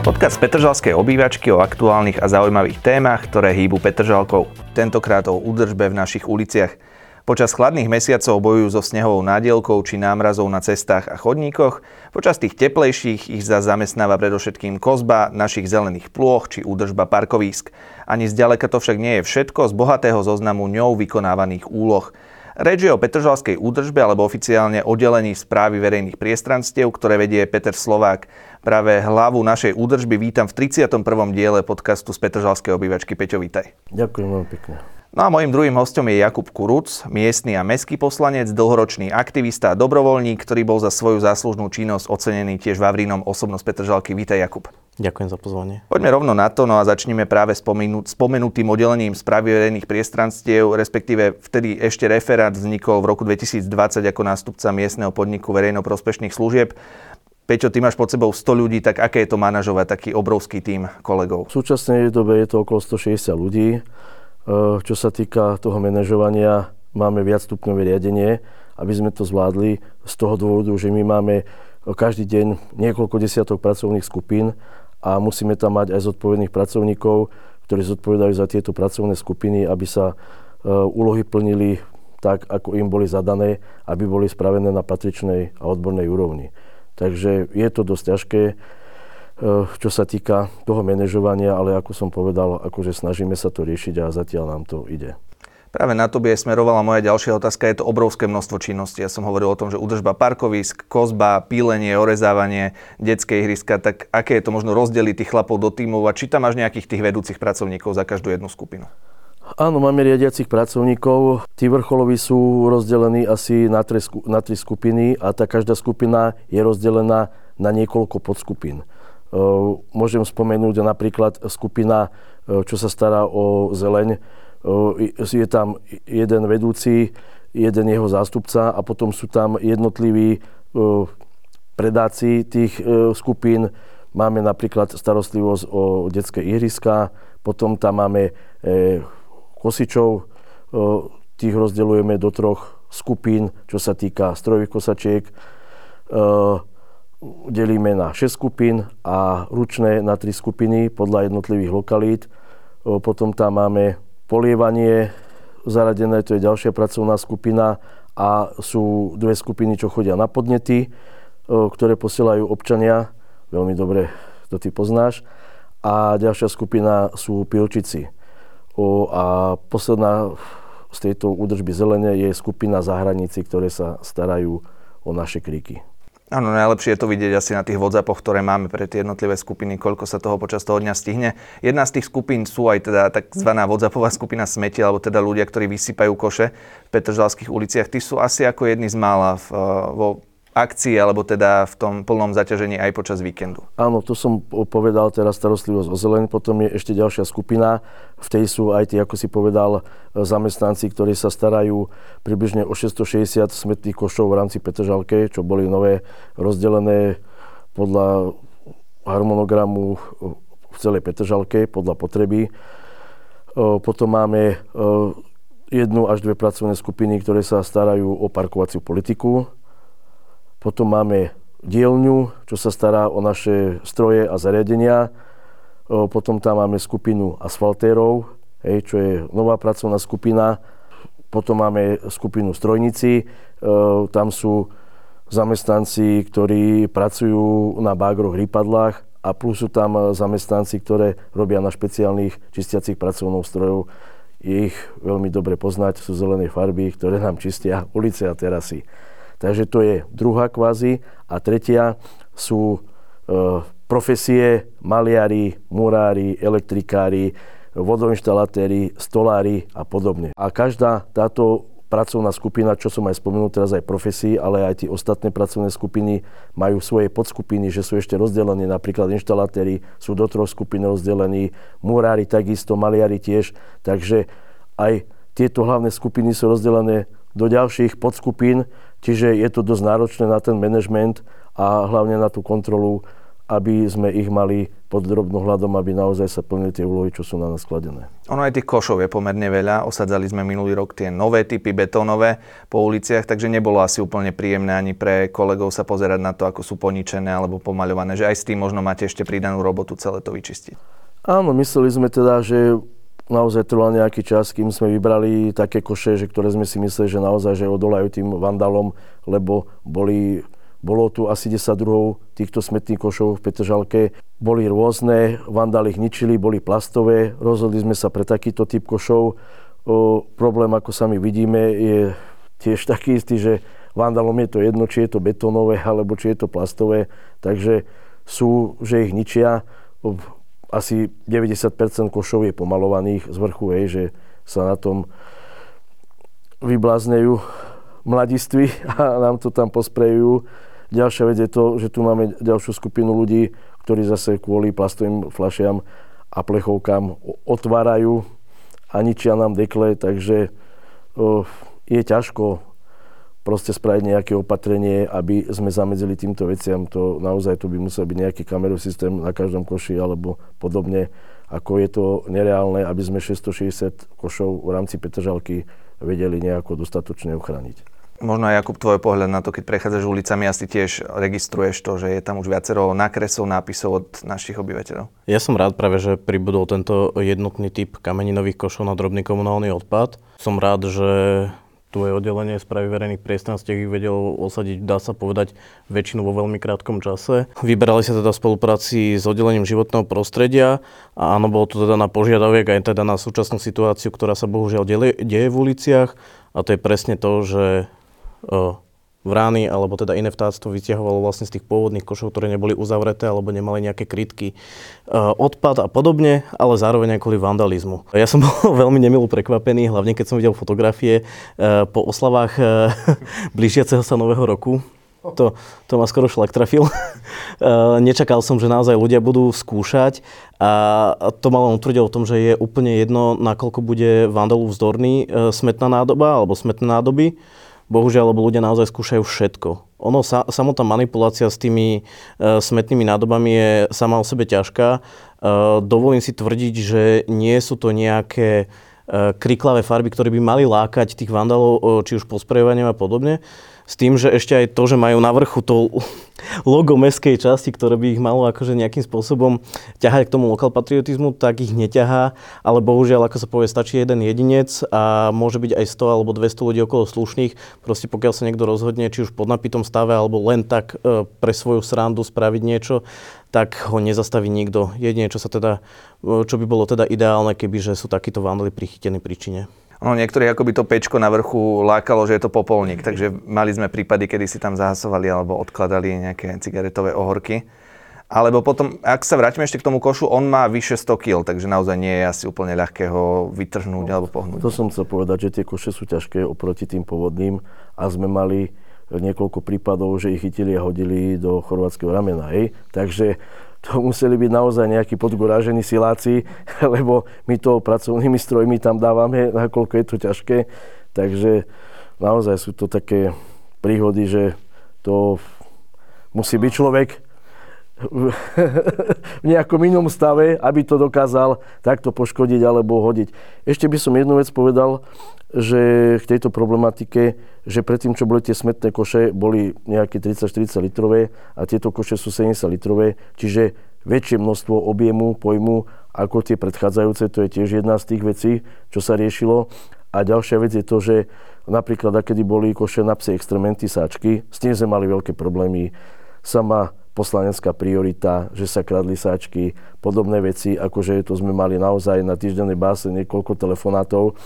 Podcast Petržalskej obývačky o aktuálnych a zaujímavých témach, ktoré hýbu Petržalkou. Tentokrát o údržbe v našich uliciach. Počas chladných mesiacov bojujú so snehovou nádielkou či námrazou na cestách a chodníkoch. Počas tých teplejších ich za zamestnáva predovšetkým kozba našich zelených plôch či údržba parkovísk. Ani zďaleka to však nie je všetko z bohatého zoznamu ňou vykonávaných úloh. Reč je o Petržalskej údržbe alebo oficiálne oddelení správy verejných priestranstiev, ktoré vedie Peter Slovák. Práve hlavu našej údržby vítam v 31. diele podcastu z Petržalskej obývačky. Peťo, vítaj. Ďakujem veľmi pekne. No a mojim druhým hostom je Jakub Kuruc, miestny a meský poslanec, dlhoročný aktivista a dobrovoľník, ktorý bol za svoju záslužnú činnosť ocenený tiež Vavrínom osobnosť Petržalky. Vítaj Jakub. Ďakujem za pozvanie. Poďme rovno na to, no a začneme práve spomenú, spomenutým oddelením správy verejných priestranstiev, respektíve vtedy ešte referát vznikol v roku 2020 ako nástupca miestneho podniku verejnoprospešných služieb. Peťo, ty máš pod sebou 100 ľudí, tak aké je to manažovať taký obrovský tím kolegov? V súčasnej dobe je to okolo 160 ľudí. E, čo sa týka toho manažovania, máme viac stupňové riadenie, aby sme to zvládli z toho dôvodu, že my máme každý deň niekoľko desiatok pracovných skupín a musíme tam mať aj zodpovedných pracovníkov, ktorí zodpovedajú za tieto pracovné skupiny, aby sa e, úlohy plnili tak, ako im boli zadané, aby boli spravené na patričnej a odbornej úrovni. Takže je to dosť ťažké, e, čo sa týka toho manažovania, ale ako som povedal, akože snažíme sa to riešiť a zatiaľ nám to ide. Práve na to by aj smerovala moja ďalšia otázka. Je to obrovské množstvo činností. Ja som hovoril o tom, že udržba parkovisk, kozba, pílenie, orezávanie, detské ihriska. Tak aké je to možno rozdeliť tých chlapov do tímov a či tam máš nejakých tých vedúcich pracovníkov za každú jednu skupinu? Áno, máme riadiacich pracovníkov. Tí vrcholoví sú rozdelení asi na tri, na tri skupiny a tá každá skupina je rozdelená na niekoľko podskupín. Môžem spomenúť napríklad skupina, čo sa stará o zeleň, je tam jeden vedúci, jeden jeho zástupca a potom sú tam jednotliví predáci tých skupín. Máme napríklad starostlivosť o detské ihriska, potom tam máme e, kosičov, tých rozdeľujeme do troch skupín, čo sa týka strojových kosačiek. Delíme na 6 skupín a ručné na 3 skupiny podľa jednotlivých lokalít. Potom tam máme polievanie zaradené, to je ďalšia pracovná skupina a sú dve skupiny, čo chodia na podnety, ktoré posielajú občania, veľmi dobre to ty poznáš. A ďalšia skupina sú pilčici. A posledná z tejto údržby zelene je skupina zahranici, ktoré sa starajú o naše kríky. Áno, najlepšie je to vidieť asi na tých WhatsAppoch, ktoré máme pre tie jednotlivé skupiny, koľko sa toho počas toho dňa stihne. Jedna z tých skupín sú aj teda tzv. WhatsAppová skupina smeti, alebo teda ľudia, ktorí vysypajú koše v Petržalských uliciach. Tí sú asi ako jedni z mála v, vo akcii, alebo teda v tom plnom zaťažení aj počas víkendu. Áno, to som povedal teraz starostlivosť o zeleň, potom je ešte ďalšia skupina, v tej sú aj tí, ako si povedal, zamestnanci, ktorí sa starajú približne o 660 smetných košov v rámci Petržalke, čo boli nové rozdelené podľa harmonogramu v celej Petržalke, podľa potreby. Potom máme jednu až dve pracovné skupiny, ktoré sa starajú o parkovaciu politiku, potom máme dielňu, čo sa stará o naše stroje a zariadenia. Potom tam máme skupinu asfaltérov, hej, čo je nová pracovná skupina. Potom máme skupinu strojníci. Tam sú zamestnanci, ktorí pracujú na bágroch, rýpadlách a plus sú tam zamestnanci, ktoré robia na špeciálnych čistiacich pracovných strojov. Je ich veľmi dobre poznať, sú zelené farby, ktoré nám čistia ulice a terasy. Takže to je druhá kvázi. A tretia sú e, profesie maliari, murári, elektrikári, vodoinštalatéri, stolári a podobne. A každá táto pracovná skupina, čo som aj spomenul teraz aj profesí, ale aj tie ostatné pracovné skupiny majú svoje podskupiny, že sú ešte rozdelené. Napríklad inštalatéri sú do troch skupín rozdelení, murári takisto, maliari tiež. Takže aj tieto hlavné skupiny sú rozdelené do ďalších podskupín, čiže je to dosť náročné na ten manažment a hlavne na tú kontrolu, aby sme ich mali pod drobnohľadom, aby naozaj sa plnili tie úlohy, čo sú na nás skladené. Ono aj tých košov je pomerne veľa. Osadzali sme minulý rok tie nové typy betónové po uliciach, takže nebolo asi úplne príjemné ani pre kolegov sa pozerať na to, ako sú poničené alebo pomaľované. Že aj s tým možno máte ešte pridanú robotu celé to vyčistiť. Áno, mysleli sme teda, že naozaj trval nejaký čas, kým sme vybrali také koše, že ktoré sme si mysleli, že naozaj že odolajú tým vandalom, lebo boli bolo tu asi 10 druhov týchto smetných košov v Petržalke. Boli rôzne, vandali ich ničili, boli plastové. Rozhodli sme sa pre takýto typ košov. O, problém, ako sami vidíme, je tiež taký istý, že vandalom je to jedno, či je to betónové, alebo či je to plastové. Takže sú, že ich ničia. Asi 90% košov je pomalovaných z vrchu, hej, že sa na tom vybláznejú mladiství a nám to tam posprejujú Ďalšia vec je to, že tu máme ďalšiu skupinu ľudí, ktorí zase kvôli plastovým fľašiam a plechovkám otvárajú a ničia nám dekle, takže je ťažko proste spraviť nejaké opatrenie, aby sme zamedzili týmto veciam. To naozaj to by musel byť nejaký kamerový systém na každom koši alebo podobne. Ako je to nereálne, aby sme 660 košov v rámci Petržalky vedeli nejako dostatočne ochrániť. Možno aj Jakub, tvoj pohľad na to, keď prechádzaš ulicami, asi tiež registruješ to, že je tam už viacero nákresov, nápisov od našich obyvateľov. Ja som rád práve, že pribudol tento jednotný typ kameninových košov na drobný komunálny odpad. Som rád, že tu je oddelenie správy verejných priestranstiev ich vedelo osadiť, dá sa povedať, väčšinu vo veľmi krátkom čase. Vyberali sa teda v spolupráci s oddelením životného prostredia a áno, bolo to teda na požiadaviek aj teda na súčasnú situáciu, ktorá sa bohužiaľ deje v uliciach a to je presne to, že vrány alebo teda iné vtáctvo vyťahovalo vlastne z tých pôvodných košov, ktoré neboli uzavreté alebo nemali nejaké krytky, odpad a podobne, ale zároveň aj kvôli vandalizmu. Ja som bol veľmi nemilo prekvapený, hlavne keď som videl fotografie po oslavách blížiaceho sa nového roku. To, to ma skoro šlak trafil. Nečakal som, že naozaj ľudia budú skúšať a to ma len utvrdilo v tom, že je úplne jedno, nakoľko bude vandalu vzdorný smetná nádoba alebo smetné nádoby bohužiaľ, lebo ľudia naozaj skúšajú všetko. Ono, sa, samotná manipulácia s tými e, smetnými nádobami je sama o sebe ťažká. E, dovolím si tvrdiť, že nie sú to nejaké e, kriklavé farby, ktoré by mali lákať tých vandalov, e, či už posprejovaním a podobne. S tým, že ešte aj to, že majú na vrchu to logo mestskej časti, ktoré by ich malo akože nejakým spôsobom ťahať k tomu lokal patriotizmu, tak ich neťahá, ale bohužiaľ, ako sa povie, stačí jeden jedinec a môže byť aj 100 alebo 200 ľudí okolo slušných. Proste pokiaľ sa niekto rozhodne, či už pod napitom stave alebo len tak e, pre svoju srandu spraviť niečo, tak ho nezastaví nikto. Jedine, čo sa teda, e, čo by bolo teda ideálne, keby že sú takíto vandali prichytení príčine. Ono niektorých akoby to pečko na vrchu lákalo, že je to popolník, takže mali sme prípady, kedy si tam zahasovali alebo odkladali nejaké cigaretové ohorky. Alebo potom, ak sa vrátime ešte k tomu košu, on má vyše 100 kg, takže naozaj nie je asi úplne ľahké ho vytrhnúť no, alebo pohnúť. To som chcel povedať, že tie koše sú ťažké oproti tým pôvodným a sme mali niekoľko prípadov, že ich chytili a hodili do chorvátskeho ramena. Hej? Takže to museli byť naozaj nejakí podgorážení siláci, lebo my to pracovnými strojmi tam dávame, nakoľko je to ťažké. Takže naozaj sú to také príhody, že to musí byť človek v nejakom inom stave, aby to dokázal takto poškodiť alebo hodiť. Ešte by som jednu vec povedal, že k tejto problematike, že predtým, čo boli tie smetné koše, boli nejaké 30-40 litrové a tieto koše sú 70 litrové, čiže väčšie množstvo objemu, pojmu ako tie predchádzajúce, to je tiež jedna z tých vecí, čo sa riešilo. A ďalšia vec je to, že napríklad, kedy boli koše na psie extrementy, sáčky, s tým sme mali veľké problémy. Sama poslanecká priorita, že sa kradli sáčky, podobné veci, akože to sme mali naozaj na týždennej báse niekoľko telefonátov.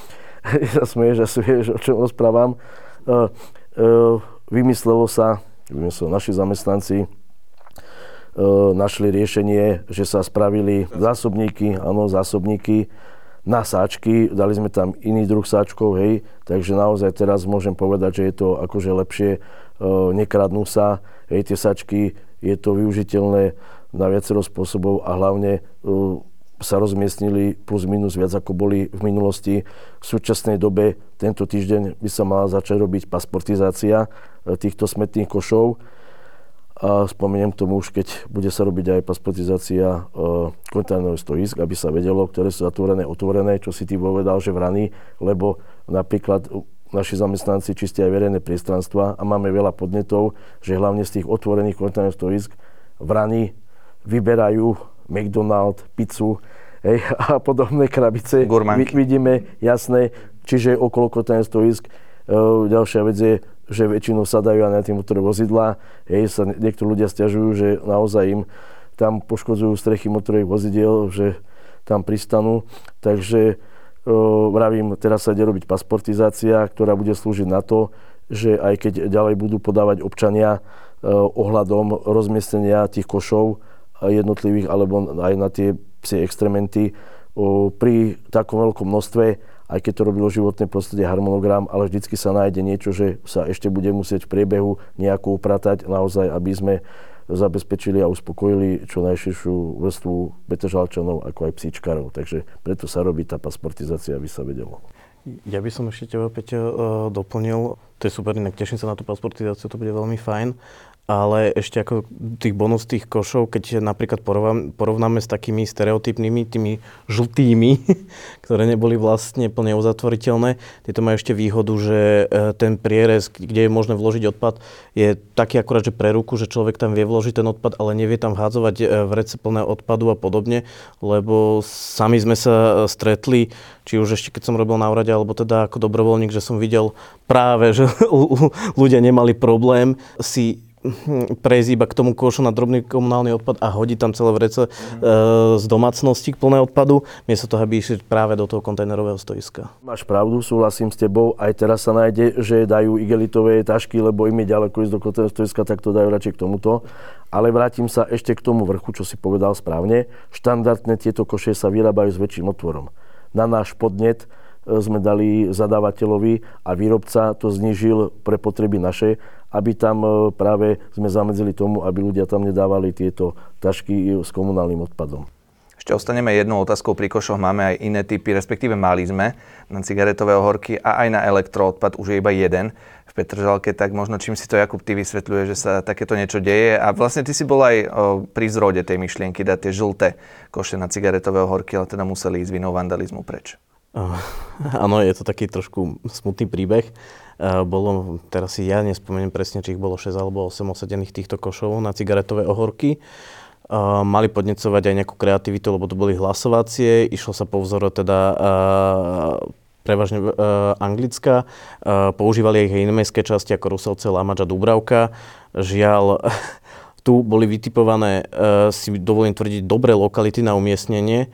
Sa smeješ, že vieš, o čom rozprávam. Uh, uh, vymyslelo sa, vymyslelo naši zamestnanci, uh, našli riešenie, že sa spravili zásobníky, áno, zásobníky na sáčky, dali sme tam iný druh sáčkov, hej, takže naozaj teraz môžem povedať, že je to akože lepšie, uh, nekradnú sa, hej, tie sáčky, je to využiteľné na viacero spôsobov a hlavne uh, sa rozmiestnili plus minus viac ako boli v minulosti. V súčasnej dobe tento týždeň by sa mala začať robiť pasportizácia e, týchto smetných košov. A spomeniem tomu už, keď bude sa robiť aj pasportizácia e, kontajnerových stoisk, aby sa vedelo, ktoré sú zatvorené, otvorené, čo si ty povedal, že vrany, lebo napríklad naši zamestnanci čistia aj verejné priestranstva a máme veľa podnetov, že hlavne z tých otvorených kontajnerových stoisk vrany vyberajú McDonald, pizzu hej, a podobné krabice. Gurmanky. Vidíme, jasné, čiže okolo kontajnerových stoisk. E, ďalšia vec je, že väčšinou sadajú aj na tie motorové vozidlá. Hej, sa niektorí ľudia stiažujú, že naozaj im tam poškodzujú strechy motorových vozidiel, že tam pristanú. Takže vravím, teraz sa ide robiť pasportizácia, ktorá bude slúžiť na to, že aj keď ďalej budú podávať občania ohľadom rozmiestnenia tých košov jednotlivých alebo aj na tie psie extrementy pri takom veľkom množstve aj keď to robilo životné prostredie harmonogram, ale vždycky sa nájde niečo, že sa ešte bude musieť v priebehu nejako upratať, naozaj, aby sme zabezpečili a uspokojili čo najširšiu vrstvu Petržalčanov, ako aj psíčkarov. Takže preto sa robí tá pasportizácia, aby sa vedelo. Ja by som ešte teba, Peťo, uh, doplnil. To je super, inak teším sa na tú pasportizáciu, to bude veľmi fajn ale ešte ako tých bonus tých košov, keď napríklad porovnáme s takými stereotypnými, tými žltými, ktoré neboli vlastne plne uzatvoriteľné, tieto majú ešte výhodu, že e, ten prierez, kde je možné vložiť odpad, je taký akurát, že pre ruku, že človek tam vie vložiť ten odpad, ale nevie tam vhádzovať e, vrece plné odpadu a podobne, lebo sami sme sa e, stretli, či už ešte keď som robil na úrade, alebo teda ako dobrovoľník, že som videl práve, že ľudia nemali problém si prejsť iba k tomu košu na drobný komunálny odpad a hodiť tam celé vrece mm. z domácnosti plné odpadu, miesto toho, aby išli práve do toho kontajnerového stoiska. Máš pravdu, súhlasím s tebou. Aj teraz sa nájde, že dajú igelitové tašky, lebo im je ďaleko ísť do kontajnerového stoiska, tak to dajú radšej k tomuto. Ale vrátim sa ešte k tomu vrchu, čo si povedal správne. Štandardne tieto koše sa vyrábajú s väčším otvorom. Na náš podnet e, sme dali zadávateľovi a výrobca to znížil pre potreby naše aby tam e, práve sme zamedzili tomu, aby ľudia tam nedávali tieto tašky s komunálnym odpadom. Ešte ostaneme jednou otázkou pri košoch. Máme aj iné typy, respektíve mali sme na cigaretové ohorky a aj na elektroodpad už je iba jeden v Petržalke, tak možno čím si to Jakub ty vysvetľuje, že sa takéto niečo deje. A vlastne ty si bol aj o, pri zrode tej myšlienky dať tie žlté koše na cigaretové ohorky, ale teda museli ísť vinou vandalizmu preč. Áno, je to taký trošku smutný príbeh. Uh, bolo, teraz si ja nespomeniem presne, či ich bolo 6 alebo 8 osadených týchto košov na cigaretové ohorky. Uh, mali podnecovať aj nejakú kreativitu, lebo to boli hlasovacie. Išlo sa po vzore teda uh, prevažne uh, anglická. Uh, používali ich aj iné mestské časti ako Rusovce, Lamač a Dubravka. Žiaľ, tu boli vytipované, uh, si dovolím tvrdiť, dobré lokality na umiestnenie,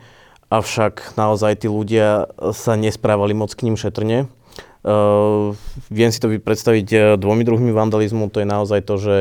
avšak naozaj tí ľudia sa nesprávali moc k ním šetrne Uh, viem si to predstaviť uh, dvomi druhmi vandalizmu. To je naozaj to, že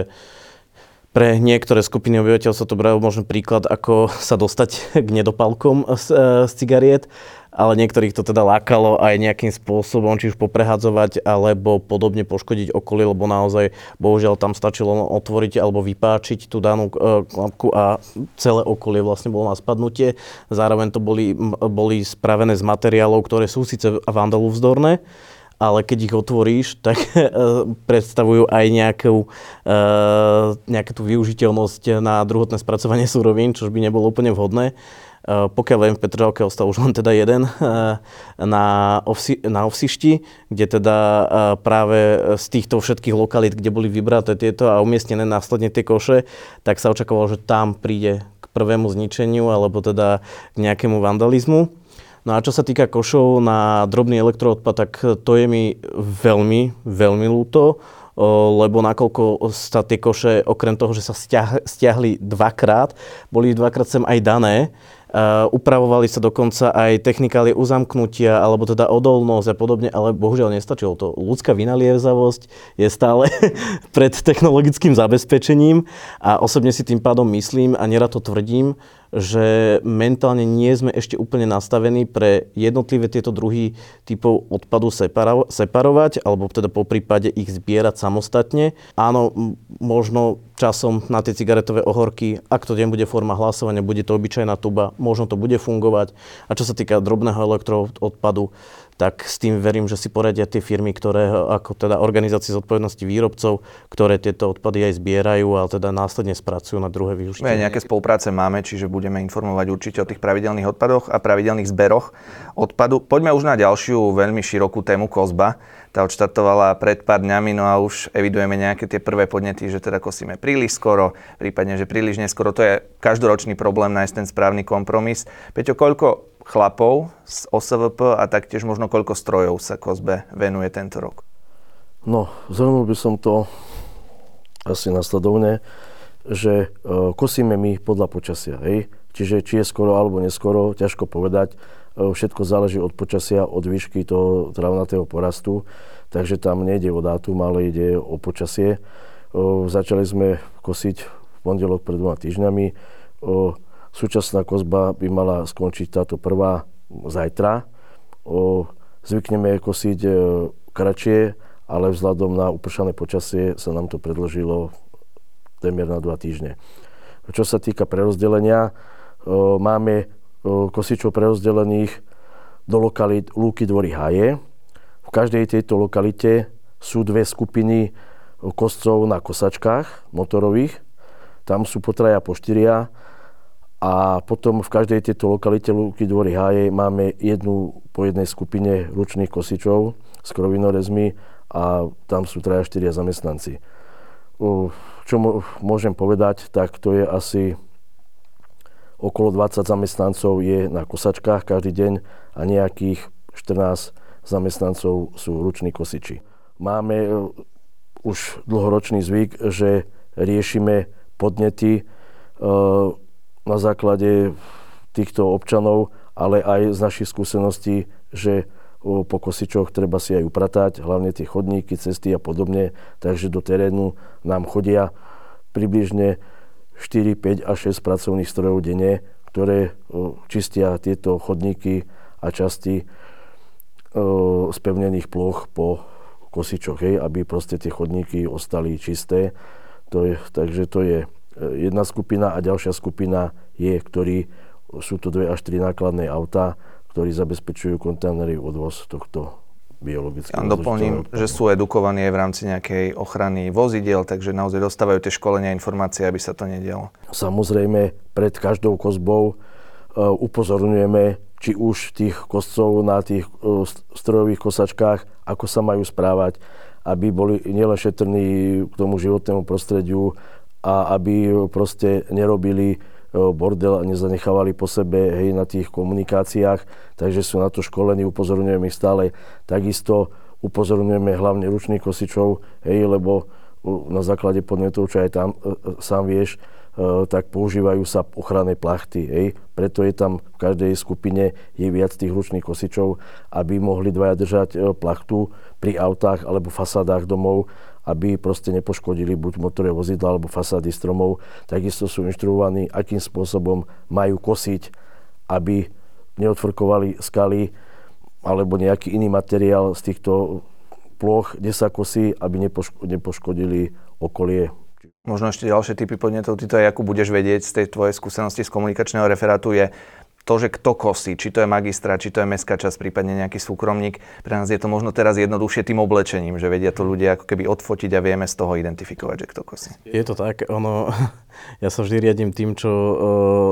pre niektoré skupiny obyvateľstva to bral možno príklad, ako sa dostať k nedopalkom z, uh, z cigariet, ale niektorých to teda lákalo aj nejakým spôsobom, či už poprehadzovať, alebo podobne poškodiť okolie, lebo naozaj, bohužiaľ, tam stačilo otvoriť alebo vypáčiť tú danú uh, klapku a celé okolie vlastne bolo na spadnutie. Zároveň to boli, boli spravené z materiálov, ktoré sú síce vandalu vzdorné, ale keď ich otvoríš, tak eh, predstavujú aj nejakú, eh, nejakú tú využiteľnosť na druhotné spracovanie súrovín, čo by nebolo úplne vhodné. Eh, pokiaľ viem, v Petržalke ostal už len teda jeden na, ovsi, na Ovsišti, kde teda práve z týchto všetkých lokalít, kde boli vybraté tieto a umiestnené následne tie koše, tak sa očakávalo, že tam príde k prvému zničeniu alebo teda k nejakému vandalizmu. No a čo sa týka košov na drobný elektroodpad, tak to je mi veľmi, veľmi ľúto, lebo nakoľko sa tie koše, okrem toho, že sa stiahli dvakrát, boli dvakrát sem aj dané, Uh, upravovali sa dokonca aj technikálie uzamknutia, alebo teda odolnosť a podobne, ale bohužiaľ nestačilo to. Ľudská vynaliezavosť je stále pred technologickým zabezpečením a osobne si tým pádom myslím a nerad to tvrdím, že mentálne nie sme ešte úplne nastavení pre jednotlivé tieto druhy typov odpadu separo- separovať, alebo teda po prípade ich zbierať samostatne. Áno, možno časom na tie cigaretové ohorky, ak to nebude forma hlasovania, bude to obyčajná tuba, možno to bude fungovať. A čo sa týka drobného elektroodpadu, tak s tým verím, že si poradia tie firmy, ktoré ako teda organizácie zodpovednosti výrobcov, ktoré tieto odpady aj zbierajú a teda následne spracujú na druhé využitie. My nejaké spolupráce máme, čiže budeme informovať určite o tých pravidelných odpadoch a pravidelných zberoch odpadu. Poďme už na ďalšiu veľmi širokú tému kozba. Tá odštartovala pred pár dňami, no a už evidujeme nejaké tie prvé podnety, že teda kosíme príliš skoro, prípadne, že príliš neskoro. To je každoročný problém nájsť ten správny kompromis. Peťo, koľko chlapov z OSVP a taktiež možno koľko strojov sa Kozbe venuje tento rok? No, zhrnul by som to asi nasledovne, že e, kosíme my podľa počasia. Hej? Čiže či je skoro alebo neskoro, ťažko povedať. E, všetko záleží od počasia, od výšky toho travnatého porastu. Takže tam nejde o dátum, ale ide o počasie. E, začali sme kosiť v pondelok pred dvoma týždňami. E, Súčasná kozba by mala skončiť táto prvá zajtra. O, zvykneme kosiť e, kratšie, ale vzhľadom na upršané počasie sa nám to predložilo témer na dva týždne. Čo sa týka prerozdelenia, o, máme o, kosičov prerozdelených do lokalít Lúky dvory Haje. V každej tejto lokalite sú dve skupiny koscov na kosačkách motorových. Tam sú potraja po štyria a potom v každej tejto lokalite Lúky dvory Háje máme jednu po jednej skupine ručných kosičov s krovinorezmi a tam sú traja štyria zamestnanci. Čo môžem povedať, tak to je asi okolo 20 zamestnancov je na kosačkách každý deň a nejakých 14 zamestnancov sú ruční kosiči. Máme e, už dlhoročný zvyk, že riešime podnety e, na základe týchto občanov, ale aj z našich skúseností, že po kosičoch treba si aj upratať, hlavne tie chodníky, cesty a podobne, takže do terénu nám chodia približne 4, 5 a 6 pracovných strojov denne, ktoré čistia tieto chodníky a časti spevnených ploch po kosičoch, hej, aby proste tie chodníky ostali čisté. To je, takže to je jedna skupina a ďalšia skupina je, ktorí sú to dve až tri nákladné autá, ktorí zabezpečujú kontajnery odvoz tohto biologického Ja doplním, že sú edukovaní aj v rámci nejakej ochrany vozidiel, takže naozaj dostávajú tie školenia informácie, aby sa to nedialo. Samozrejme, pred každou kozbou uh, upozorňujeme, či už tých koscov na tých uh, strojových kosačkách, ako sa majú správať, aby boli nielen šetrní k tomu životnému prostrediu, a aby proste nerobili e, bordel a nezanechávali po sebe hej, na tých komunikáciách, takže sú na to školení, upozorňujeme ich stále. Takisto upozorňujeme hlavne ručných kosičov, hej, lebo na základe podnetov, čo aj tam e, e, sám vieš, tak používajú sa ochranné plachty. Hej. Preto je tam v každej skupine je viac tých ručných kosičov, aby mohli dvaja držať plachtu pri autách alebo fasádach domov aby proste nepoškodili buď motorové vozidla alebo fasády stromov. Takisto sú inštruovaní, akým spôsobom majú kosiť, aby neotvorkovali skaly alebo nejaký iný materiál z týchto ploch, kde sa kosí, aby nepoškodili okolie. Možno ešte ďalšie typy podnetov. Ty to aj ako budeš vedieť z tej tvojej skúsenosti z komunikačného referátu je to, že kto kosí, či to je magistra, či to je mestská časť, prípadne nejaký súkromník, pre nás je to možno teraz jednoduchšie tým oblečením, že vedia to ľudia ako keby odfotiť a vieme z toho identifikovať, že kto kosí. Je to tak, ono, ja sa vždy riadím tým, čo uh,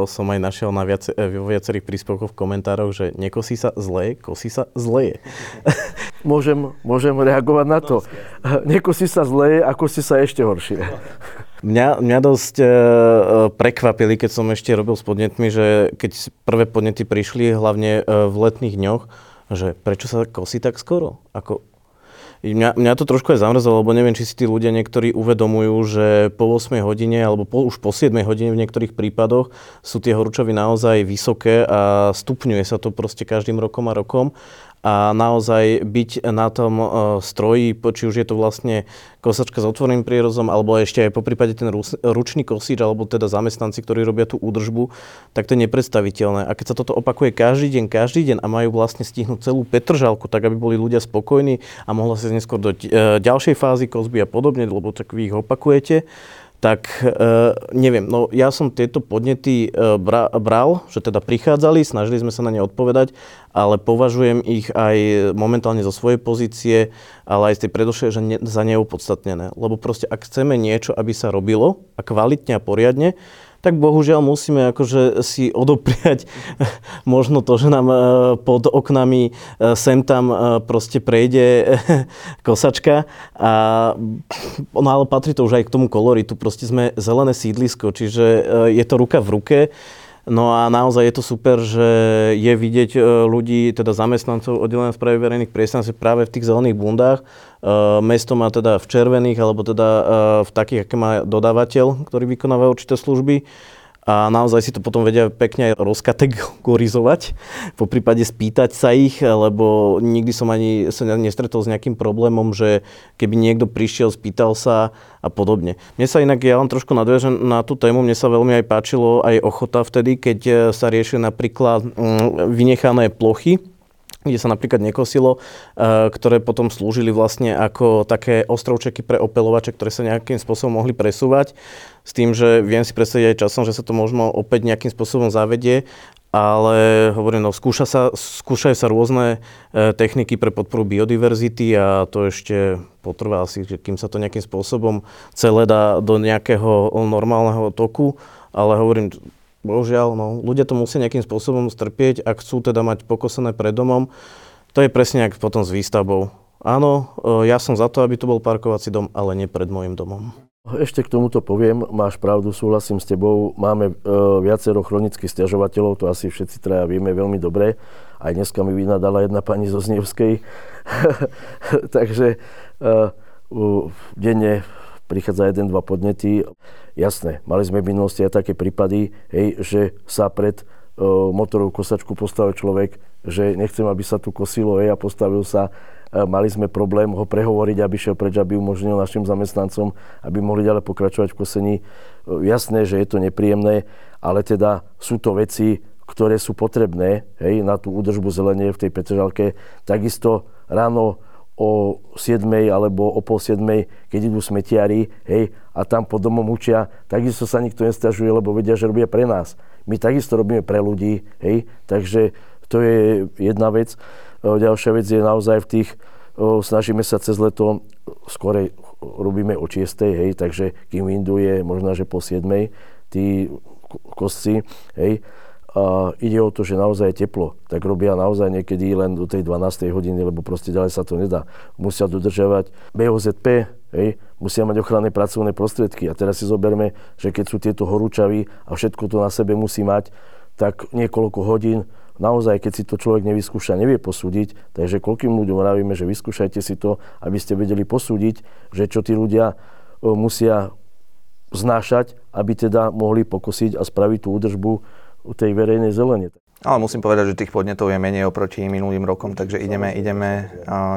som aj našiel na viac, eh, vo viacerých príspevkoch v komentároch, že nekosí sa zle, kosí sa zle. môžem, môžem reagovať na to. Nekosí sa zle a kosí sa ešte horšie. Mňa, mňa dosť e, prekvapili, keď som ešte robil s podnetmi, že keď prvé podnety prišli, hlavne e, v letných dňoch, že prečo sa kosí tak skoro? Ako, Mňa, mňa to trošku aj zamrzelo, lebo neviem, či si tí ľudia niektorí uvedomujú, že po 8 hodine alebo po, už po 7 hodine v niektorých prípadoch sú tie horúčavy naozaj vysoké a stupňuje sa to proste každým rokom a rokom a naozaj byť na tom uh, stroji, či už je to vlastne kosačka s otvoreným prierozom, alebo ešte aj po prípade ten ručný kosíč, alebo teda zamestnanci, ktorí robia tú údržbu, tak to je nepredstaviteľné. A keď sa toto opakuje každý deň, každý deň a majú vlastne stihnúť celú Petržalku, tak aby boli ľudia spokojní a mohla sa neskôr do uh, ďalšej fázy kozby a podobne, lebo tak vy ich opakujete, tak e, neviem, no ja som tieto podnety e, bra, bral, že teda prichádzali, snažili sme sa na ne odpovedať, ale považujem ich aj momentálne zo svojej pozície, ale aj z tej predošlej, že ne, za neopodstatnené. Lebo proste ak chceme niečo, aby sa robilo a kvalitne a poriadne, tak bohužiaľ musíme akože si odopriať možno to, že nám e, pod oknami e, sem tam e, proste prejde kosačka. A, no ale patrí to už aj k tomu koloritu. Proste sme zelené sídlisko, čiže je to ruka v ruke. No a naozaj je to super, že je vidieť ľudí, teda zamestnancov oddelenia správy verejných priestranstiev práve v tých zelených bundách. Mesto má teda v červených, alebo teda v takých, aké má dodávateľ, ktorý vykonáva určité služby a naozaj si to potom vedia pekne aj rozkategorizovať, po prípade spýtať sa ich, lebo nikdy som ani sa nestretol s nejakým problémom, že keby niekto prišiel, spýtal sa a podobne. Mne sa inak, ja len trošku nadviažem na tú tému, mne sa veľmi aj páčilo aj ochota vtedy, keď sa riešili napríklad mm, vynechané plochy, kde sa napríklad nekosilo, eh, ktoré potom slúžili vlastne ako také ostrovčeky pre opelovače, ktoré sa nejakým spôsobom mohli presúvať. S tým, že viem si predstaviť aj časom, že sa to možno opäť nejakým spôsobom zavedie, ale hovorím, no, skúša sa, skúšajú sa rôzne e, techniky pre podporu biodiverzity a to ešte potrvá asi, kým sa to nejakým spôsobom celé dá do nejakého normálneho toku, ale hovorím, Bohužiaľ, no, ľudia to musia nejakým spôsobom strpieť, ak chcú teda mať pokosené pred domom. To je presne ako potom s výstavbou. Áno, e, ja som za to, aby to bol parkovací dom, ale nie pred môjim domom. Ešte k tomuto poviem, máš pravdu, súhlasím s tebou. Máme e, viacero chronických stiažovateľov, to asi všetci traja vieme veľmi dobre. Aj dneska mi vynadala jedna pani zo Znevskej. Takže e, denne prichádza jeden, dva podnety. Jasné, mali sme v minulosti aj také prípady, hej, že sa pred uh, motorovú kosačku postavil človek, že nechcem, aby sa tu kosilo, hej, a postavil sa. Uh, mali sme problém ho prehovoriť, aby šiel preč, aby umožnil našim zamestnancom, aby mohli ďalej pokračovať v kosení. Uh, jasné, že je to nepríjemné, ale teda sú to veci, ktoré sú potrebné hej, na tú údržbu zelenie v tej Petržalke. Takisto ráno o 7 alebo o pol 7, keď idú smetiari, hej, a tam pod domom učia, takisto sa nikto nestažuje, lebo vedia, že robia pre nás. My takisto robíme pre ľudí, hej, takže to je jedna vec. Ďalšia vec je naozaj v tých, snažíme sa cez leto, skore robíme o 6, hej, takže kým je možno, že po 7, tí kosci, hej, a ide o to, že naozaj je teplo, tak robia naozaj niekedy len do tej 12. hodiny, lebo proste ďalej sa to nedá. Musia dodržiavať BOZP, hej, musia mať ochranné pracovné prostriedky. A teraz si zoberme, že keď sú tieto horúčavy a všetko to na sebe musí mať, tak niekoľko hodín, naozaj, keď si to človek nevyskúša, nevie posúdiť. Takže koľkým ľuďom vravíme, že vyskúšajte si to, aby ste vedeli posúdiť, že čo tí ľudia musia znášať, aby teda mohli pokosiť a spraviť tú údržbu u tej verejnej zelene. Ale musím povedať, že tých podnetov je menej oproti minulým rokom, takže ideme, ideme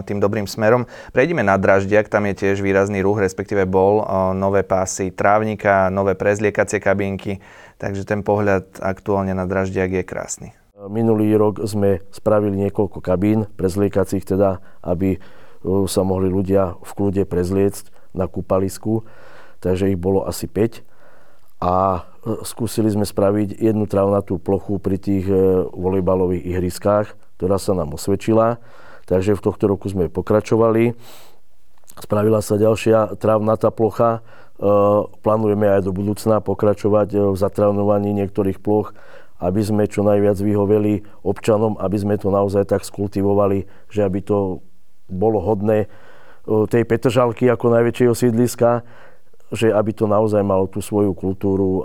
tým dobrým smerom. Prejdeme na Draždiak, tam je tiež výrazný ruch, respektíve bol nové pásy trávnika, nové prezliekacie kabinky, takže ten pohľad aktuálne na Draždiak je krásny. Minulý rok sme spravili niekoľko kabín prezliekacích, teda, aby sa mohli ľudia v kľude prezliecť na kúpalisku, takže ich bolo asi 5 a e, skúsili sme spraviť jednu travnatú plochu pri tých e, volejbalových ihriskách, ktorá sa nám osvedčila. Takže v tohto roku sme pokračovali. Spravila sa ďalšia travnatá plocha. E, plánujeme aj do budúcna pokračovať v zatravnovaní niektorých ploch, aby sme čo najviac vyhoveli občanom, aby sme to naozaj tak skultivovali, že aby to bolo hodné tej Petržalky ako najväčšieho sídliska, že aby to naozaj malo tú svoju kultúru e,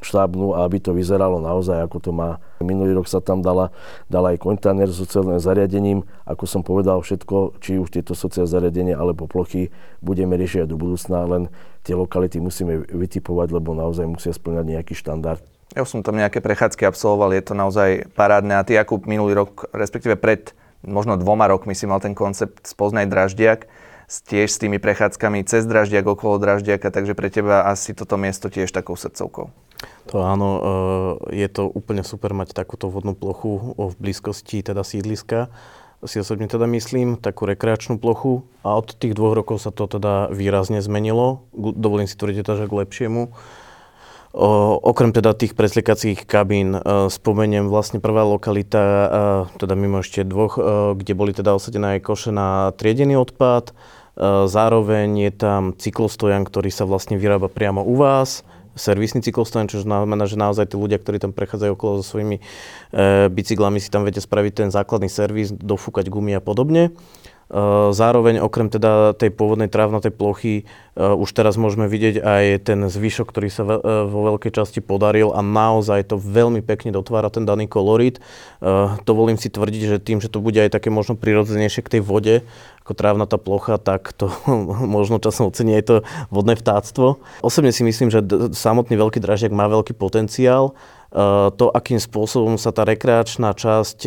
štábnu a aby to vyzeralo naozaj, ako to má. Minulý rok sa tam dala, dala aj kontajner s sociálnym zariadením. Ako som povedal, všetko, či už tieto sociálne zariadenie alebo plochy, budeme riešiť aj do budúcna, len tie lokality musíme vytipovať, lebo naozaj musia splňať nejaký štandard. Ja som tam nejaké prechádzky absolvoval, je to naozaj parádne. A ty, ako minulý rok, respektíve pred možno dvoma rokmi si mal ten koncept Spoznaj Draždiak, tiež s tými prechádzkami cez Draždiak, okolo Draždiaka, takže pre teba asi toto miesto tiež takou srdcovkou. To áno, eh, je to úplne super mať takúto vodnú plochu v blízkosti teda sídliska. si osobne teda myslím, takú rekreačnú plochu a od tých dvoch rokov sa to teda výrazne zmenilo. Dovolím si tvrdiť teda, že k lepšiemu. O, okrem teda tých presliekacích kabín e, spomeniem vlastne prvá lokalita, e, teda mimo ešte dvoch, e, kde boli teda osadené aj koše na triedený odpad. E, zároveň je tam cyklostojan, ktorý sa vlastne vyrába priamo u vás servisný cyklostojan, čo znamená, že naozaj tí ľudia, ktorí tam prechádzajú okolo so svojimi e, bicyklami, si tam vedia spraviť ten základný servis, dofúkať gumy a podobne. Eh, zároveň okrem teda tej pôvodnej trávnatej plochy eh, už teraz môžeme vidieť aj ten zvyšok, ktorý sa eh, vo veľkej časti podaril a naozaj to veľmi pekne dotvára ten daný kolorit. Dovolím si tvrdiť, že tým, že to bude aj také možno prirodzenejšie k tej vode, ako trávnatá plocha, tak to možno časom ocení aj to vodné vtáctvo. Osobne si myslím, že samotný veľký dražiak má veľký potenciál. To, akým spôsobom sa tá rekreačná časť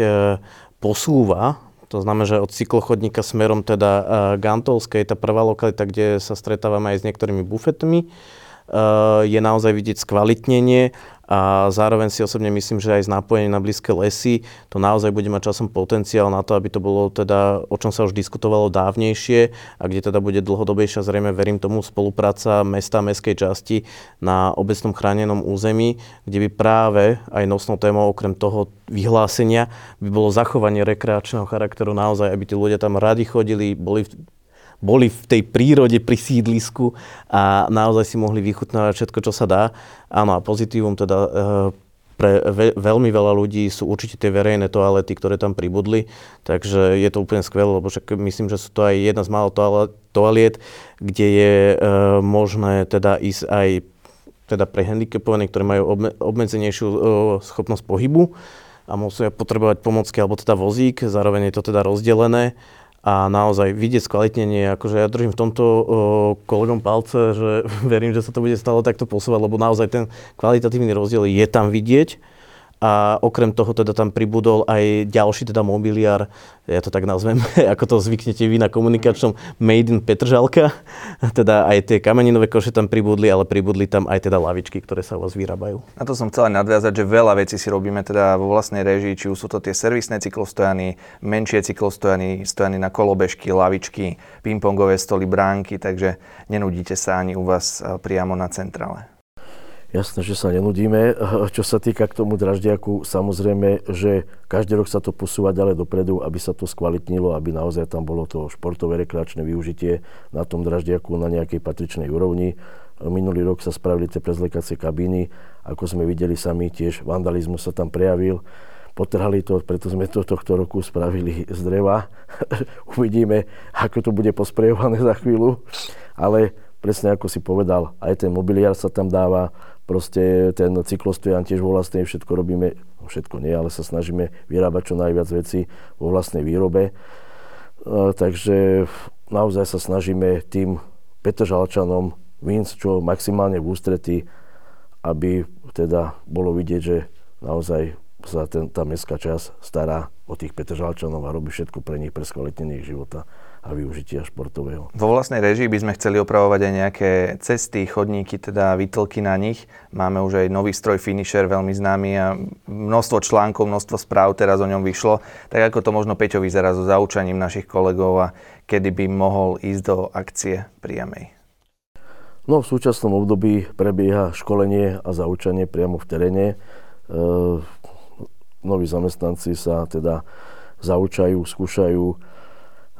posúva to znamená, že od cyklochodníka smerom teda uh, Gantolskej, tá prvá lokalita, kde sa stretávame aj s niektorými bufetmi, uh, je naozaj vidieť skvalitnenie a zároveň si osobne myslím, že aj z nápojenie na blízke lesy to naozaj bude mať časom potenciál na to, aby to bolo teda, o čom sa už diskutovalo dávnejšie a kde teda bude dlhodobejšia, zrejme verím tomu, spolupráca mesta a mestskej časti na obecnom chránenom území, kde by práve aj nosnou témou okrem toho vyhlásenia by bolo zachovanie rekreačného charakteru naozaj, aby tí ľudia tam radi chodili, boli boli v tej prírode pri sídlisku a naozaj si mohli vychutnávať všetko, čo sa dá. Áno a pozitívum teda e, pre ve, veľmi veľa ľudí sú určite tie verejné toalety, ktoré tam pribudli, takže je to úplne skvelé, lebo však myslím, že sú to aj jedna z málo toaliet, kde je e, možné teda ísť aj teda pre handicapovaných, ktorí majú obme, obmedzenejšiu e, schopnosť pohybu a musia potrebovať pomocky alebo teda vozík, zároveň je to teda rozdelené a naozaj vidieť skvalitnenie, akože ja držím v tomto o, kolegom palce, že verím, že sa to bude stále takto posúvať, lebo naozaj ten kvalitatívny rozdiel je tam vidieť a okrem toho teda tam pribudol aj ďalší teda mobiliár, ja to tak nazvem, ako to zvyknete vy na komunikačnom Made in Petržalka, teda aj tie kameninové koše tam pribudli, ale pribudli tam aj teda lavičky, ktoré sa u vás vyrábajú. Na to som chcel nadviazať, že veľa vecí si robíme teda vo vlastnej režii, či už sú to tie servisné cyklostojany, menšie cyklostojany, stojany na kolobežky, lavičky, pingpongové stoly, bránky, takže nenudíte sa ani u vás priamo na centrále. Jasné, že sa nenudíme. Čo sa týka k tomu draždiaku, samozrejme, že každý rok sa to posúva ďalej dopredu, aby sa to skvalitnilo, aby naozaj tam bolo to športové rekreačné využitie na tom draždiaku na nejakej patričnej úrovni. Minulý rok sa spravili tie prezlekacie kabíny. Ako sme videli sami, tiež vandalizmus sa tam prejavil. Potrhali to, preto sme to tohto roku spravili z dreva. Uvidíme, ako to bude posprejované za chvíľu. Ale presne ako si povedal, aj ten mobiliár sa tam dáva, proste ten cyklostojan tiež vo vlastnej všetko robíme, no všetko nie, ale sa snažíme vyrábať čo najviac veci vo vlastnej výrobe. E, takže naozaj sa snažíme tým Petržalčanom Vinc čo maximálne v ústrety, aby teda bolo vidieť, že naozaj sa ten, tá mestská časť stará o tých Petržalčanov a robí všetko pre nich, pre skvalitnenie ich života a využitia športového. Vo vlastnej režii by sme chceli opravovať aj nejaké cesty, chodníky, teda výtlky na nich. Máme už aj nový stroj Finisher, veľmi známy a množstvo článkov, množstvo správ teraz o ňom vyšlo. Tak ako to možno Peťo vyzerá so zaučaním našich kolegov a kedy by mohol ísť do akcie priamej? No, v súčasnom období prebieha školenie a zaučanie priamo v teréne. E, noví zamestnanci sa teda zaučajú, skúšajú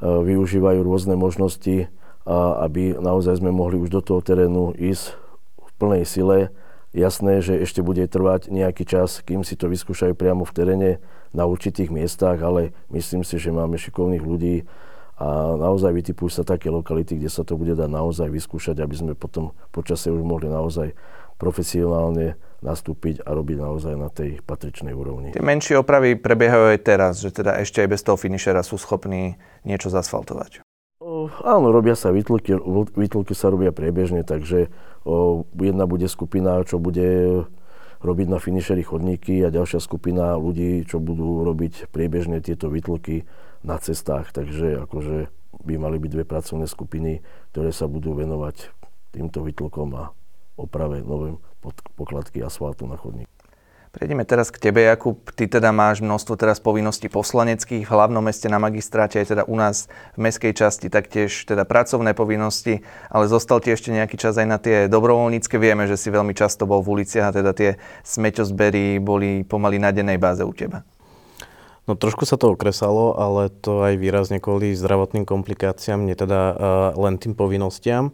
využívajú rôzne možnosti, aby naozaj sme mohli už do toho terénu ísť v plnej sile. Jasné, že ešte bude trvať nejaký čas, kým si to vyskúšajú priamo v teréne na určitých miestach, ale myslím si, že máme šikovných ľudí a naozaj vytipujú sa také lokality, kde sa to bude dať naozaj vyskúšať, aby sme potom počasie už mohli naozaj profesionálne nastúpiť a robiť naozaj na tej patričnej úrovni. Tie menšie opravy prebiehajú aj teraz, že teda ešte aj bez toho finišera sú schopní niečo zasfaltovať. O, áno, robia sa výtlky, výtlky sa robia priebežne, takže o, jedna bude skupina, čo bude robiť na finišeri chodníky a ďalšia skupina ľudí, čo budú robiť priebežne tieto výtlky na cestách. Takže akože by mali byť dve pracovné skupiny, ktoré sa budú venovať týmto výtlokom a oprave novým pokladky asfaltu na chodník. Prejdeme teraz k tebe, Jakub. Ty teda máš množstvo teraz povinností poslaneckých v hlavnom meste na magistráte, aj teda u nás v meskej časti, taktiež teda pracovné povinnosti, ale zostal ti ešte nejaký čas aj na tie dobrovoľnícke. Vieme, že si veľmi často bol v uliciach a teda tie smeťozbery boli pomaly na dennej báze u teba. No trošku sa to okresalo, ale to aj výrazne kvôli zdravotným komplikáciám, nie teda uh, len tým povinnostiam.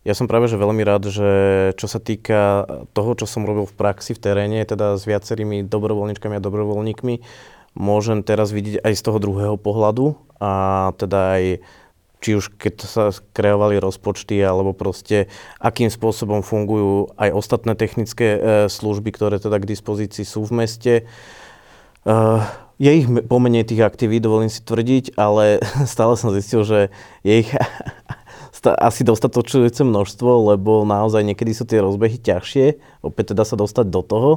Ja som práve že veľmi rád, že čo sa týka toho, čo som robil v praxi v teréne, teda s viacerými dobrovoľníčkami a dobrovoľníkmi, môžem teraz vidieť aj z toho druhého pohľadu a teda aj či už keď sa kreovali rozpočty, alebo proste akým spôsobom fungujú aj ostatné technické e, služby, ktoré teda k dispozícii sú v meste. E, je ich pomenej tých aktivít, dovolím si tvrdiť, ale stále som zistil, že je ich asi dostatočujúce množstvo, lebo naozaj niekedy sú tie rozbehy ťažšie, opäť teda sa dostať do toho.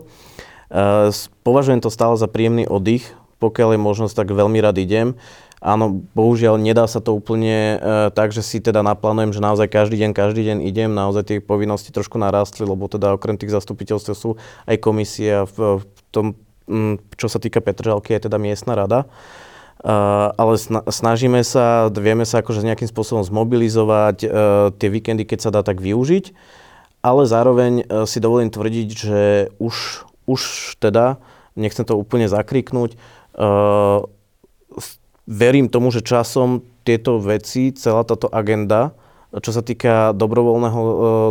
Uh, považujem to stále za príjemný oddych, pokiaľ je možnosť, tak veľmi rád idem. Áno, bohužiaľ nedá sa to úplne uh, tak, že si teda naplánujem, že naozaj každý deň, každý deň idem, naozaj tie povinnosti trošku narástli, lebo teda okrem tých zastupiteľstv sú aj komisia v, v tom, um, čo sa týka Petržalky, je teda miestna rada. Uh, ale snažíme sa, vieme sa akože nejakým spôsobom zmobilizovať, uh, tie víkendy, keď sa dá tak využiť, ale zároveň uh, si dovolím tvrdiť, že už, už teda, nechcem to úplne zakriknúť, verím tomu, že časom tieto veci, celá táto agenda čo sa týka dobrovoľného,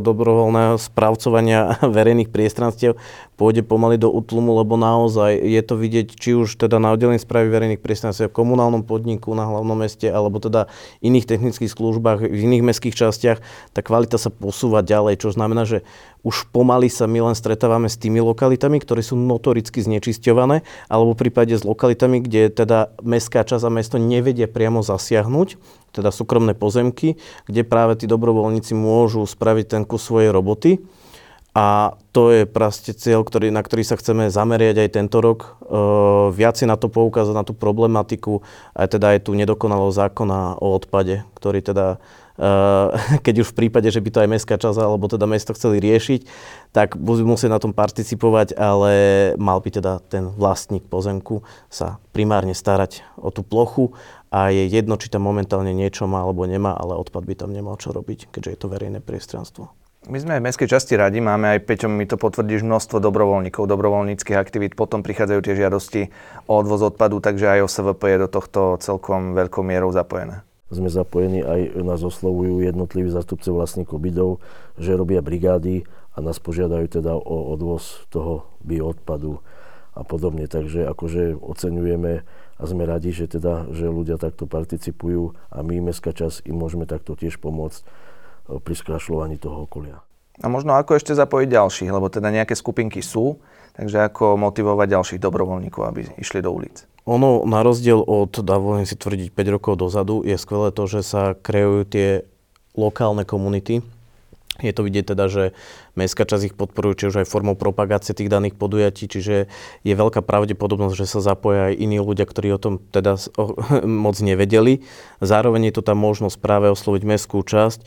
dobrovoľného správcovania verejných priestranstiev, pôjde pomaly do útlumu, lebo naozaj je to vidieť, či už teda na oddelení správy verejných priestranstiev v komunálnom podniku na hlavnom meste, alebo teda iných technických službách v iných mestských častiach, tá kvalita sa posúva ďalej, čo znamená, že už pomaly sa my len stretávame s tými lokalitami, ktoré sú notoricky znečisťované, alebo v prípade s lokalitami, kde teda mestská časť a mesto nevedia priamo zasiahnuť, teda súkromné pozemky, kde práve tí dobrovoľníci môžu spraviť ten kus svojej roboty. A to je proste cieľ, ktorý, na ktorý sa chceme zameriať aj tento rok. E, viac si na to poukázať, na tú problematiku, aj teda aj tú nedokonalosť zákona o odpade, ktorý teda Eh, keď už v prípade, že by to aj mestská časť alebo teda mesto chceli riešiť, tak budú musieť na tom participovať, ale mal by teda ten vlastník pozemku sa primárne starať o tú plochu a je jedno, či tam momentálne niečo má alebo nemá, ale odpad by tam nemal čo robiť, keďže je to verejné priestranstvo. My sme v mestskej časti radi, máme aj, Peťom, mi to potvrdíš, množstvo dobrovoľníkov, dobrovoľníckých aktivít, potom prichádzajú tie žiadosti o odvoz odpadu, takže aj OSVP je do tohto celkom veľkou mierou zapojené sme zapojení, aj nás oslovujú jednotliví zastupce vlastníkov bytov, že robia brigády a nás požiadajú teda o odvoz toho bioodpadu a podobne. Takže akože oceňujeme a sme radi, že teda, že ľudia takto participujú a my, mestská časť, im môžeme takto tiež pomôcť pri skrašľovaní toho okolia. A možno ako ešte zapojiť ďalších, lebo teda nejaké skupinky sú, takže ako motivovať ďalších dobrovoľníkov, aby išli do ulic. Ono, na rozdiel od, dovolím si tvrdiť, 5 rokov dozadu, je skvelé to, že sa kreujú tie lokálne komunity, je to vidieť teda, že mestská časť ich podporuje, či už aj formou propagácie tých daných podujatí, čiže je veľká pravdepodobnosť, že sa zapoja aj iní ľudia, ktorí o tom teda moc nevedeli. Zároveň je to tam možnosť práve osloviť mestskú časť e,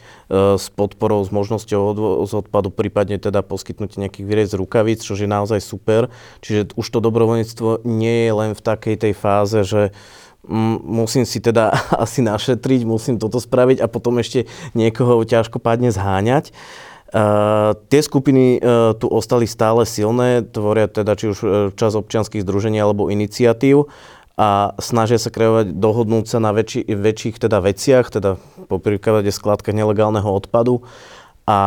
s podporou, s možnosťou z odpadu, prípadne teda poskytnúť nejakých výrez rukavíc, čo je naozaj super. Čiže už to dobrovoľníctvo nie je len v takej tej fáze, že musím si teda asi našetriť, musím toto spraviť a potom ešte niekoho ťažko padne zháňať. Uh, tie skupiny uh, tu ostali stále silné, tvoria teda či už uh, čas občianských združení alebo iniciatív a snažia sa kreovať, dohodnúť sa na väčši, väčších teda veciach, teda po príklade skladkách nelegálneho odpadu a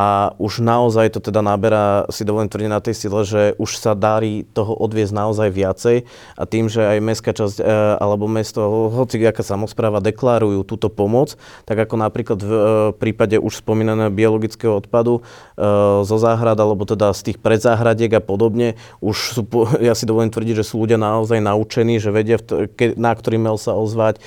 už naozaj to teda naberá, si dovolím tvrdiť na tej sile, že už sa darí toho odviezť naozaj viacej. A tým, že aj mestská časť e, alebo mesto, hoci aká samozpráva deklarujú túto pomoc, tak ako napríklad v e, prípade už spomínaného biologického odpadu e, zo záhrad alebo teda z tých predzáhradiek a podobne, už sú, ja si dovolím tvrdiť, že sú ľudia naozaj naučení, že vedia, na ktorý mail sa ozvať,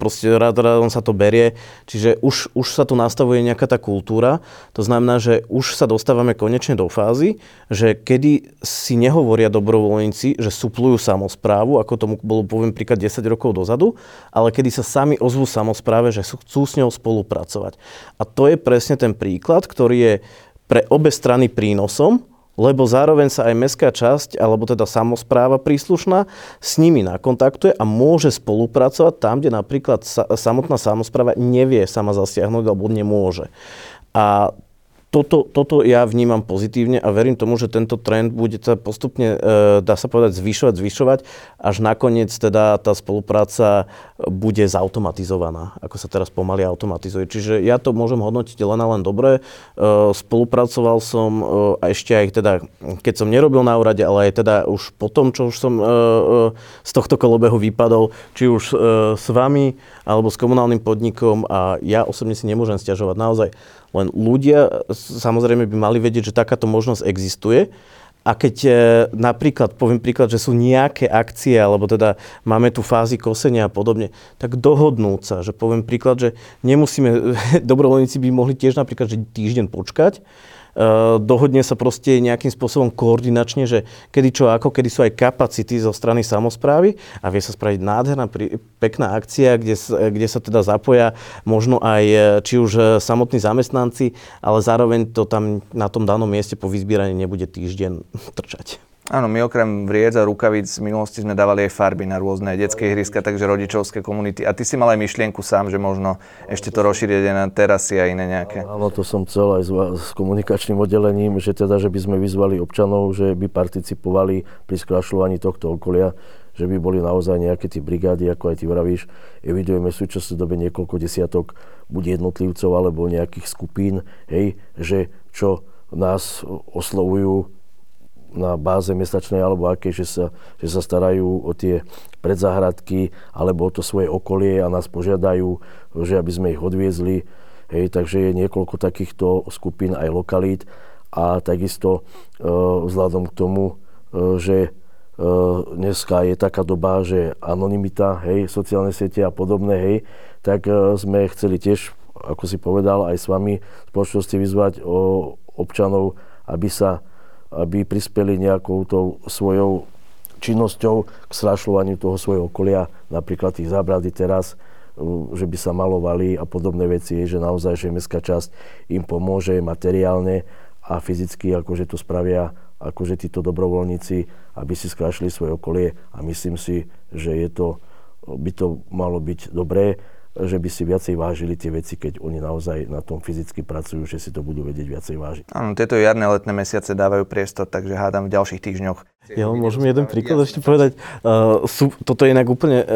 proste rád, rád on sa to berie, čiže už, už sa tu nastavuje nejaká tá kultúra to znamená, že už sa dostávame konečne do fázy, že kedy si nehovoria dobrovoľníci, že suplujú samozprávu, ako tomu bolo poviem príklad 10 rokov dozadu, ale kedy sa sami ozvú samozpráve, že chcú s ňou spolupracovať. A to je presne ten príklad, ktorý je pre obe strany prínosom, lebo zároveň sa aj mestská časť, alebo teda samozpráva príslušná, s nimi nakontaktuje a môže spolupracovať tam, kde napríklad samotná samozpráva nevie sama zasiahnuť alebo nemôže. A toto, toto ja vnímam pozitívne a verím tomu, že tento trend bude sa postupne, e, dá sa povedať, zvyšovať, zvyšovať, až nakoniec teda tá spolupráca bude zautomatizovaná, ako sa teraz pomaly automatizuje. Čiže ja to môžem hodnotiť len a len dobre. E, spolupracoval som e, a ešte aj teda, keď som nerobil na úrade, ale aj teda už po tom, čo už som z tohto kolobehu vypadol, či už s vami alebo s komunálnym podnikom a ja osobne si nemôžem stiažovať. Naozaj len ľudia samozrejme by mali vedieť, že takáto možnosť existuje. A keď e, napríklad, poviem príklad, že sú nejaké akcie, alebo teda máme tu fázy kosenia a podobne, tak dohodnúť sa, že poviem príklad, že nemusíme, dobrovoľníci by mohli tiež napríklad, že týždeň počkať, dohodne sa proste nejakým spôsobom koordinačne, že kedy čo ako, kedy sú aj kapacity zo strany samozprávy a vie sa spraviť nádherná, pekná akcia, kde, kde sa teda zapoja možno aj eh, či už eh, samotní zamestnanci, ale zároveň to tam na tom danom mieste po vyzbieraní nebude týždeň trčať. Áno, my okrem vriec a rukavíc v minulosti sme dávali aj farby na rôzne detské ihriska, takže rodičovské komunity. A ty si mal aj myšlienku sám, že možno ešte to rozšíriť aj na terasy a iné nejaké. Áno, to som chcel aj s komunikačným oddelením, že teda, že by sme vyzvali občanov, že by participovali pri skrašľovaní tohto okolia, že by boli naozaj nejaké tie brigády, ako aj ty vravíš. Evidujeme v súčasnej dobe niekoľko desiatok buď jednotlivcov alebo nejakých skupín, hej, že čo nás oslovujú na báze mesačnej alebo aké, že sa, že sa starajú o tie predzáhradky alebo o to svoje okolie a nás požiadajú, že aby sme ich odviezli. Hej, takže je niekoľko takýchto skupín aj lokalít a takisto e, vzhľadom k tomu, e, že e, dneska je taká doba, že anonimita, hej, sociálne siete a podobné, hej, tak e, sme chceli tiež, ako si povedal, aj s vami v spoločnosti vyzvať o občanov, aby sa aby prispeli nejakou tou svojou činnosťou k srašľovaniu toho svojho okolia, napríklad tých zábrady teraz, že by sa malovali a podobné veci, že naozaj, že mestská časť im pomôže materiálne a fyzicky, akože to spravia akože títo dobrovoľníci, aby si skrášli svoje okolie. A myslím si, že je to, by to malo byť dobré že by si viacej vážili tie veci, keď oni naozaj na tom fyzicky pracujú, že si to budú vedieť viacej vážiť. Áno, tieto jarné letné mesiace dávajú priestor, takže hádam v ďalších týždňoch. Ja môžem jeden príklad ešte povedať. Uh, sú, toto je inak úplne uh,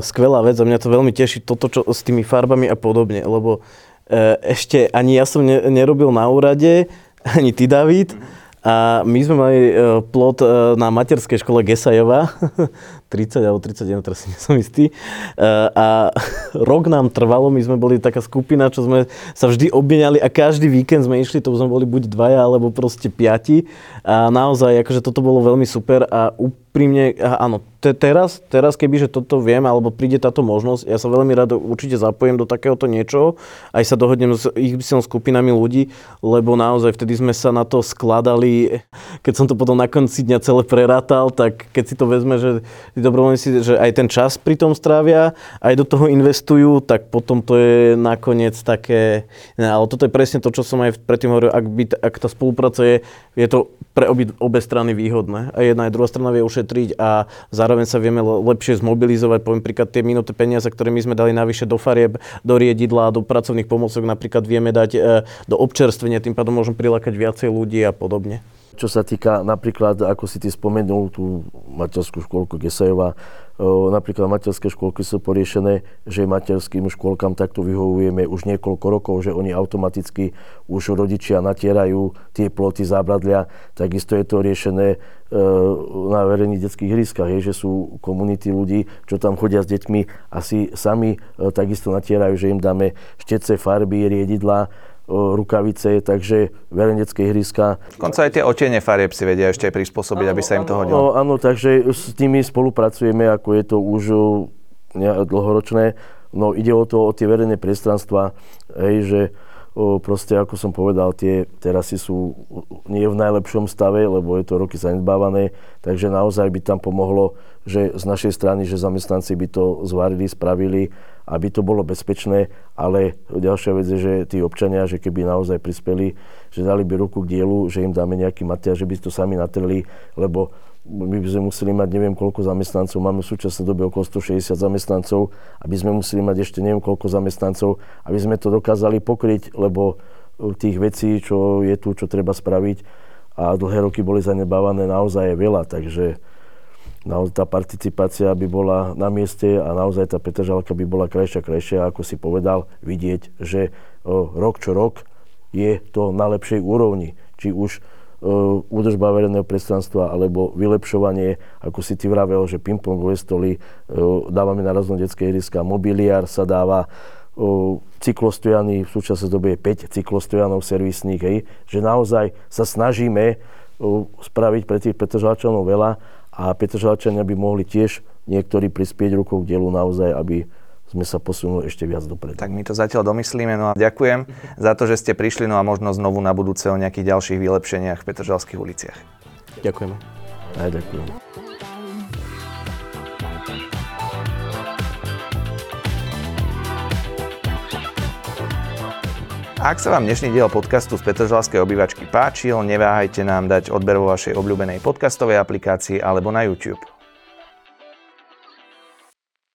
skvelá vec a mňa to veľmi teší, toto čo s tými farbami a podobne, lebo uh, ešte ani ja som ne, nerobil na úrade, ani ty, David. Mm-hmm. A my sme mali uh, plot uh, na materskej škole Gesajova, 30 alebo 31, teraz si nie som istý. Uh, a rok nám trvalo, my sme boli taká skupina, čo sme sa vždy obmieniali a každý víkend sme išli, to sme boli buď dvaja, alebo proste piati. A naozaj, akože toto bolo veľmi super a úprimne, áno, te, teraz, teraz keby, že toto viem, alebo príde táto možnosť, ja sa veľmi rád určite zapojím do takéhoto niečoho, aj sa dohodnem s ich skupinami ľudí, lebo naozaj vtedy sme sa na to skladali, keď som to potom na konci dňa celé prerátal, tak keď si to vezme, že tí dobrovoľníci, že aj ten čas pri tom strávia, aj do toho investujú, tak potom to je nakoniec také, ne, ale toto je presne to, čo som aj predtým hovoril, ak, by, ak tá spolupráca je, je to pre obi, obe strany výhodné. A jedna aj druhá strana vie ušetriť a zároveň sa vieme lepšie zmobilizovať, poviem príklad tie minuté peniaze, ktoré my sme dali navyše do farieb, do riedidla, do pracovných pomocok napríklad vieme dať e, do občerstvenia, tým pádom môžem prilákať viacej ľudí a podobne. Čo sa týka napríklad, ako si ty spomenul, tú materskú školku Gesajová, Napríklad materské škôlky sú poriešené, že materským škôlkam takto vyhovujeme už niekoľko rokov, že oni automaticky už rodičia natierajú tie ploty zábradlia. Takisto je to riešené na verejných detských hryskách, že sú komunity ľudí, čo tam chodia s deťmi, asi sami takisto natierajú, že im dáme štece, farby, riedidla, rukavice, takže verenecké ihriska. Konca aj tie otiene farieb si vedia ešte prispôsobiť, áno, aby sa im to hodilo. Áno, áno, takže s nimi spolupracujeme, ako je to už dlhoročné. No ide o to, o tie verejné priestranstva, hej, že proste, ako som povedal, tie terasy sú nie v najlepšom stave, lebo je to roky zanedbávané, takže naozaj by tam pomohlo, že z našej strany, že zamestnanci by to zvarili, spravili, aby to bolo bezpečné, ale ďalšia vec je, že tí občania, že keby naozaj prispeli, že dali by ruku k dielu, že im dáme nejaký materiál, že by to sami natrli, lebo my by sme museli mať neviem koľko zamestnancov, máme v súčasnej dobe okolo 160 zamestnancov, aby sme museli mať ešte neviem koľko zamestnancov, aby sme to dokázali pokryť, lebo tých vecí, čo je tu, čo treba spraviť a dlhé roky boli zanebávané, naozaj veľa, takže naozaj tá participácia by bola na mieste a naozaj tá Petržalka by bola krajšia, krajšia, ako si povedal, vidieť, že o, rok čo rok je to na lepšej úrovni. Či už údržba verejného priestranstva alebo vylepšovanie, ako si ty vravel, že pingpongové stoly eh, dávame na rôzne detské ihriska, mobiliár sa dáva, eh, cyklostojany, v súčasnej dobe je 5 cyklostojanov servisných, hej, že naozaj sa snažíme spraviť pre tých Petržalčanov veľa a Petržalčania by mohli tiež niektorí prispieť rukou k dielu naozaj, aby sme sa posunuli ešte viac dopredu. Tak my to zatiaľ domyslíme, no a ďakujem za to, že ste prišli, no a možno znovu na budúce o nejakých ďalších vylepšeniach v Petržalských uliciach. Ďakujeme. Aj ďakujem. Ak sa vám dnešný diel podcastu z Petržalskej obývačky páčil, neváhajte nám dať odber vo vašej obľúbenej podcastovej aplikácii alebo na YouTube.